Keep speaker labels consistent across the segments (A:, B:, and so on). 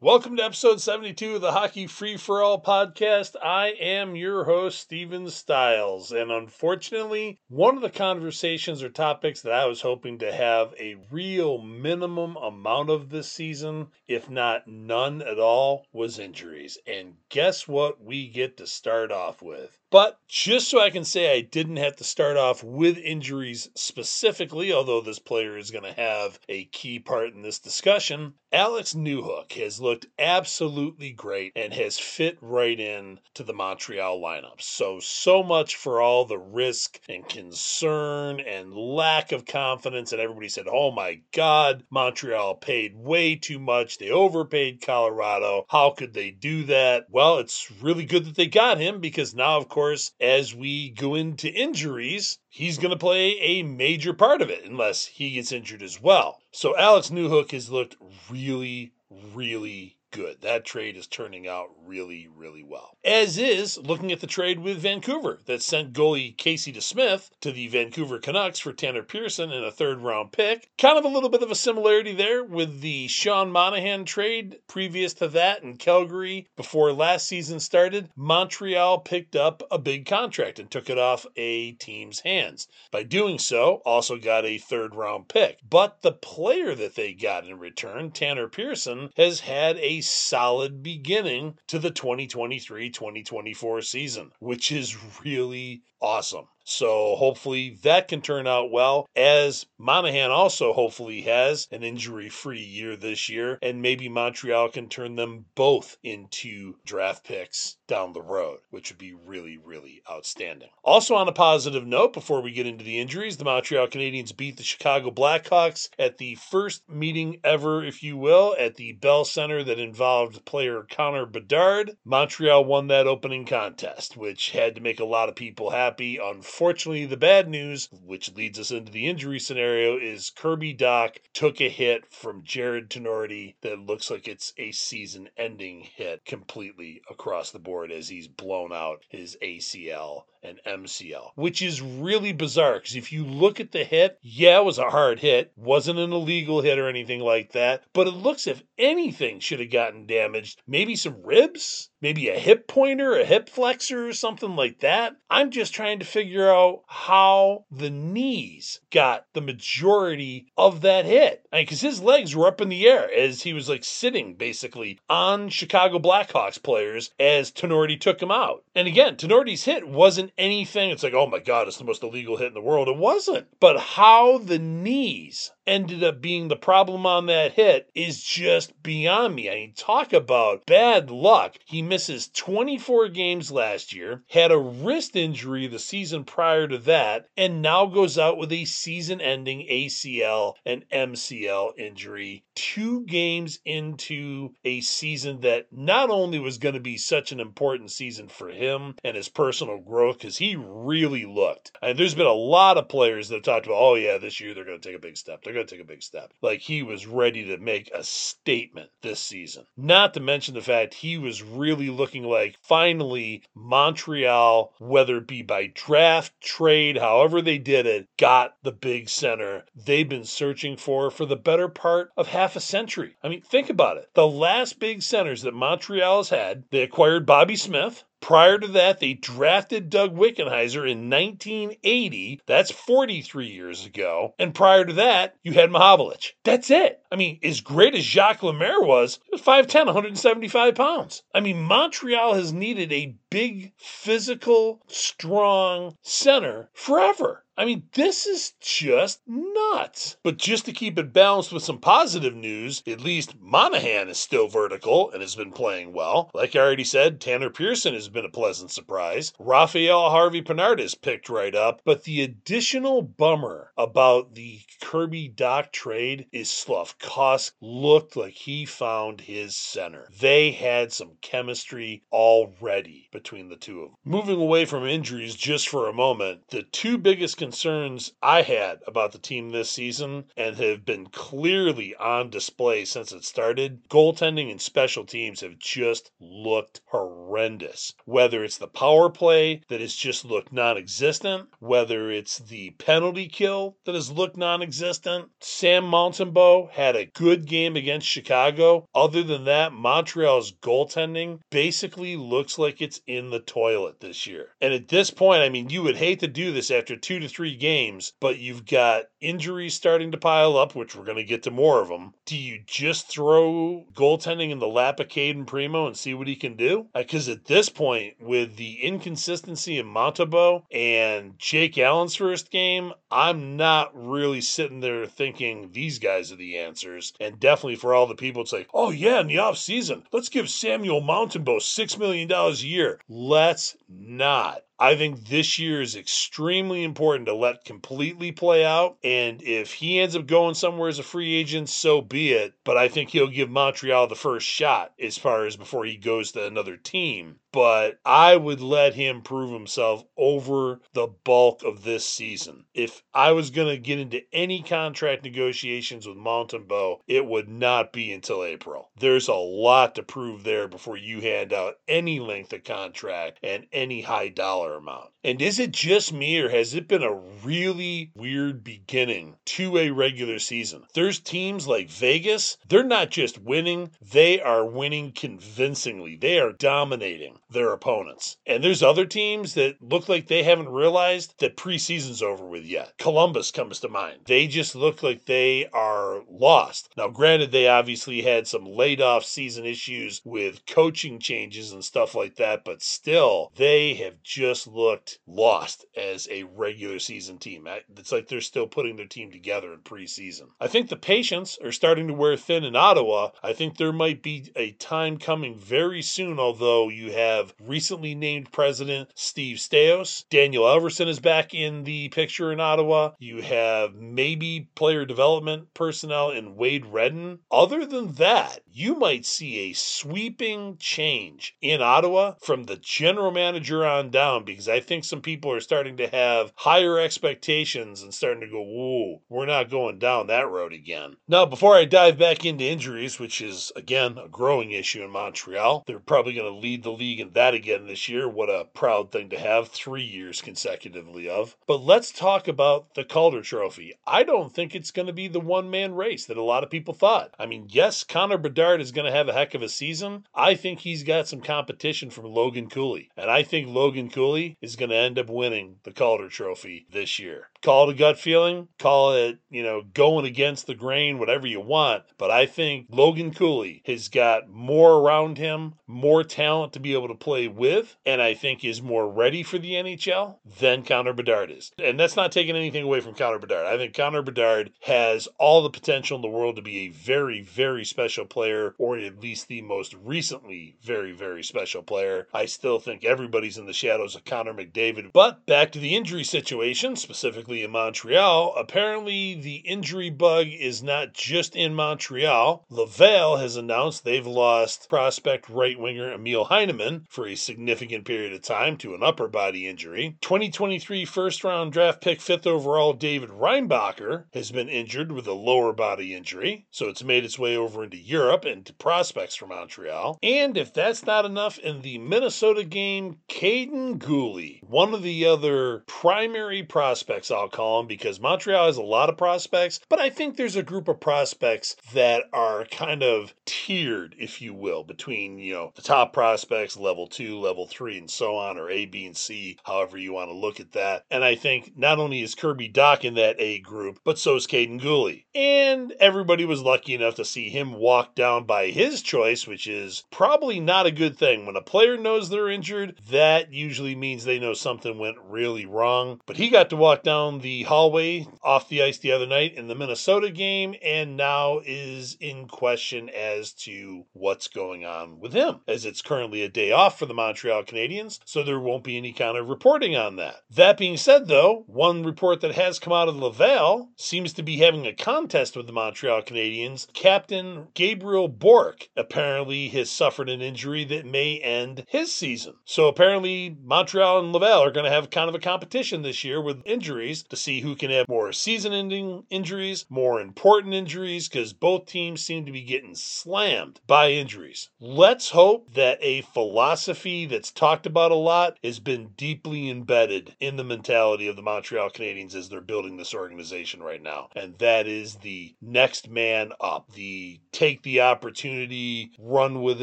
A: Welcome to episode 72 of the Hockey Free for All podcast. I am your host, Steven Stiles, and unfortunately, one of the conversations or topics that I was hoping to have a real minimum amount of this season, if not none at all, was injuries. And guess what we get to start off with? But just so I can say I didn't have to start off with injuries specifically, although this player is going to have a key part in this discussion, Alex Newhook has looked absolutely great and has fit right in to the Montreal lineup. So, so much for all the risk and concern and lack of confidence. And everybody said, oh my God, Montreal paid way too much. They overpaid Colorado. How could they do that? Well, it's really good that they got him because now, of course, as we go into injuries, he's going to play a major part of it unless he gets injured as well. So Alex Newhook has looked really, really good. That trade is turning out really, really well. As is looking at the trade with Vancouver that sent goalie Casey DeSmith to the Vancouver Canucks for Tanner Pearson and a third round pick. Kind of a little bit of a similarity there with the Sean Monahan trade previous to that in Calgary before last season started. Montreal picked up a big contract and took it off a team's hands. By doing so, also got a third round pick. But the player that they got in return, Tanner Pearson, has had a solid beginning to the 2023 2024 season, which is really awesome. So hopefully that can turn out well, as Monahan also hopefully has an injury free year this year, and maybe Montreal can turn them both into draft picks down the road, which would be really, really outstanding. Also, on a positive note, before we get into the injuries, the Montreal Canadiens beat the Chicago Blackhawks at the first meeting ever, if you will, at the Bell Center that involved player Connor Bedard. Montreal won that opening contest, which had to make a lot of people happy. Unfortunately, the bad news, which leads us into the injury scenario, is Kirby Dach took a hit from Jarred Tinordi that looks like it's a season ending hit completely across the board as he's blown out his ACL and MCL, which is really bizarre because if you look at the hit, yeah, it was a hard hit, wasn't an illegal hit or anything like that, but it looks if anything should have gotten damaged, maybe some ribs, maybe a hip pointer, a hip flexor, or something like that. I'm just trying to figure out how the knees got the majority of that hit. Because I mean, his legs were up in the air as he was like sitting basically on Chicago Blackhawks players as Tinordi took him out. And again, Tinordi's hit wasn't anything. It's like, oh my God, it's the most illegal hit in the world. It wasn't. But how the knees ended up being the problem on that hit is just beyond me. I mean, talk about bad luck. He misses 24 games last year, had a wrist injury the season prior to that, and now goes out with a season ending ACL and MCL injury two games into a season that not only was going to be such an important season for him and his personal growth, because he really looked. And there's been a lot of players that have talked about, oh, yeah, this year they're going to take a big step. They're going to take a big step. Like he was ready to make a statement this season. Not to mention the fact he was really looking like finally Montreal, whether it be by draft, trade, however they did it, got the big center they've been searching for for the better part of half half a century. I mean, think about it. The last big centers that Montreal has had, they acquired Bobby Smith, Prior to that, they drafted Doug Wickenheiser in 1980. That's 43 years ago. And prior to that, you had Mahovlich. That's it. I mean, as great as Jacques Lemaire was, he was 5'10, 175 pounds. I mean, Montreal has needed a big, physical, strong center forever. I mean, this is just nuts. But just to keep it balanced with some positive news, at least Monahan is still vertical and has been playing well. Like I already said, Tanner Pearson has been a pleasant surprise. Rafael Harvey Pinard is picked right up. But the additional bummer about the Kirby Dach trade is Slafkovsky looked like he found his center. They had some chemistry already between the two of them. Moving away from injuries just for a moment, the two biggest concerns I had about the team this season and have been clearly on display since it started. Goaltending and special teams have just looked horrendous. Whether it's the power play that has just looked non existent, whether it's the penalty kill that has looked non existent, Sam Montembeault had a good game against Chicago. Other than that, Montreal's goaltending basically looks like it's in the toilet this year. And at this point, I mean, you would hate to do this after two to three games, but you've got injuries starting to pile up, which we're going to get to more of them. Do you just throw goaltending in the lap of Cayden Primeau and see what he can do? Uh, because at this point, with the inconsistency in Montembeault and Jake Allen's first game, I'm not really sitting there thinking these guys are the answers. And definitely for all the people, it's like, oh yeah, in the off season, let's give Samuel Montembeault $6 million a year. Let's not. I think this year is extremely important to let completely play out. And if he ends up going somewhere as a free agent, so be it. But I think he'll give Montreal the first shot as far as before he goes to another team but I would let him prove himself over the bulk of this season. If I was going to get into any contract negotiations with Montembeault, it would not be until April. There's a lot to prove there before you hand out any length of contract and any high dollar amount. And is it just me or has it been a really weird beginning to a regular season? There's teams like Vegas, they're not just winning, they are winning convincingly. They are dominating their opponents. And there's other teams that look like they haven't realized that preseason's over with yet. Columbus comes to mind. They just look like they are lost. Now, granted, they obviously had some laid off season issues with coaching changes and stuff like that, but still, they have just looked lost as a regular season team. It's like they're still putting their team together in preseason. I think the patience are starting to wear thin in Ottawa. I think there might be a time coming very soon, although you have recently named president Steve Staios. Daniel Alfredsson is back in the picture in Ottawa. You have maybe player development personnel in Wade Redden. Other than that, you might see a sweeping change in Ottawa from the general manager on down because I think some people are starting to have higher expectations and starting to go, whoa, we're not going down that road again. Now, before I dive back into injuries, which is again a growing issue in Montreal, they're probably going to lead the league in that again this year. What a proud thing to have three years consecutively of. But let's talk about the Calder Trophy. I don't think it's going to be the one man race that a lot of people thought. I mean, yes, Connor Bedard is going to have a heck of a season. I think he's got some competition from Logan Cooley. And I think Logan Cooley is going to end up winning the Calder Trophy this year. Call it a gut feeling, call it, you know, going against the grain, whatever you want. But I think Logan Cooley has got more around him, more talent to be able to play with, and I think is more ready for the NHL than Connor Bedard is. And that's not taking anything away from Connor Bedard. I think Connor Bedard has all the potential in the world to be a very, very special player, or at least the most recently very, very special player. I still think everybody's in the shadows of Connor McDavid. But back to the injury situation, specifically specifically in Montreal, apparently the injury bug is not just in Montreal. Laval has announced they've lost prospect right winger Emil Heineman for a significant period of time to an upper body injury. 2023 first round draft pick, fifth overall David Reinbacher has been injured with a lower body injury, so it's made its way over into Europe and to prospects for Montreal. And if that's not enough, in the Minnesota game, Kaiden Guhle, one of the other primary prospects I'll call because Montreal has a lot of prospects, but I think there's a group of prospects that are kind of tiered, if you will, between, you know, the top prospects, level two, level three, and so on, or A, B, and C, however you want to look at that. And I think not only is Kirby Dach in that A group, but so is Kaiden Guhle. And everybody was lucky enough to see him walk down by his choice, which is probably not a good thing. When a player knows they're injured, that usually means they know something went really wrong. But he got to walk down down the hallway off the ice the other night in the Minnesota game and now is in question as to what's going on with him, as it's currently a day off for the Montreal Canadiens, so there won't be any kind of reporting on that. That being said, though, one report that has come out of Laval seems to be having a contest with the Montreal Canadiens. Captain Gabriel Bourque apparently has suffered an injury that may end his season. So apparently, Montreal and Laval are going to have kind of a competition this year with injuries to see who can have more season ending injuries, more important injuries, because both teams seem to be getting slammed by injuries. Let's hope that a philosophy that's talked about a lot has been deeply embedded in the mentality of the Montreal Canadiens as they're building this organization right now. And that is the next man up, the take the opportunity, run with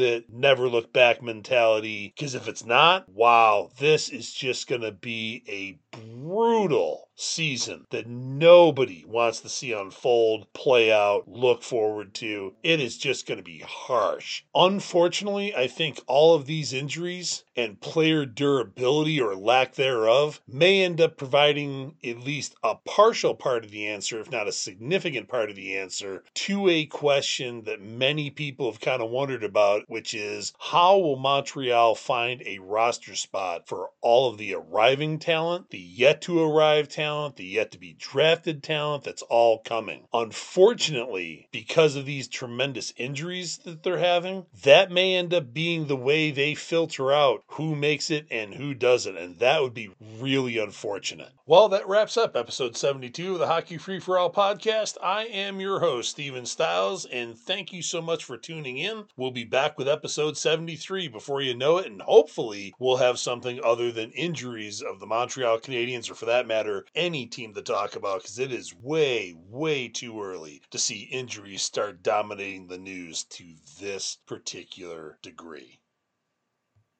A: it, never look back mentality. Because if it's not, wow, this is just going to be a brutal season that nobody wants to see unfold, play out, look forward to. It is just going to be harsh. Unfortunately, I think all of these injuries and player durability or lack thereof may end up providing at least a partial part of the answer, if not a significant part of the answer, to a question that many people have kind of wondered about, which is how will Montreal find a roster spot for all of the arriving talent, the yet to arrive talent? the yet to be drafted talent that's all coming. Unfortunately, because of these tremendous injuries that they're having, that may end up being the way they filter out who makes it and who doesn't. And that would be really unfortunate. Well, that wraps up episode 72 of the Hockey Free for All podcast. I am your host, Steven Stiles, and thank you so much for tuning in. We'll be back with episode 73 before you know it, and hopefully we'll have something other than injuries of the Montreal Canadiens, or for that matter, any team to talk about because it is way, way too early to see injuries start dominating the news to this particular degree.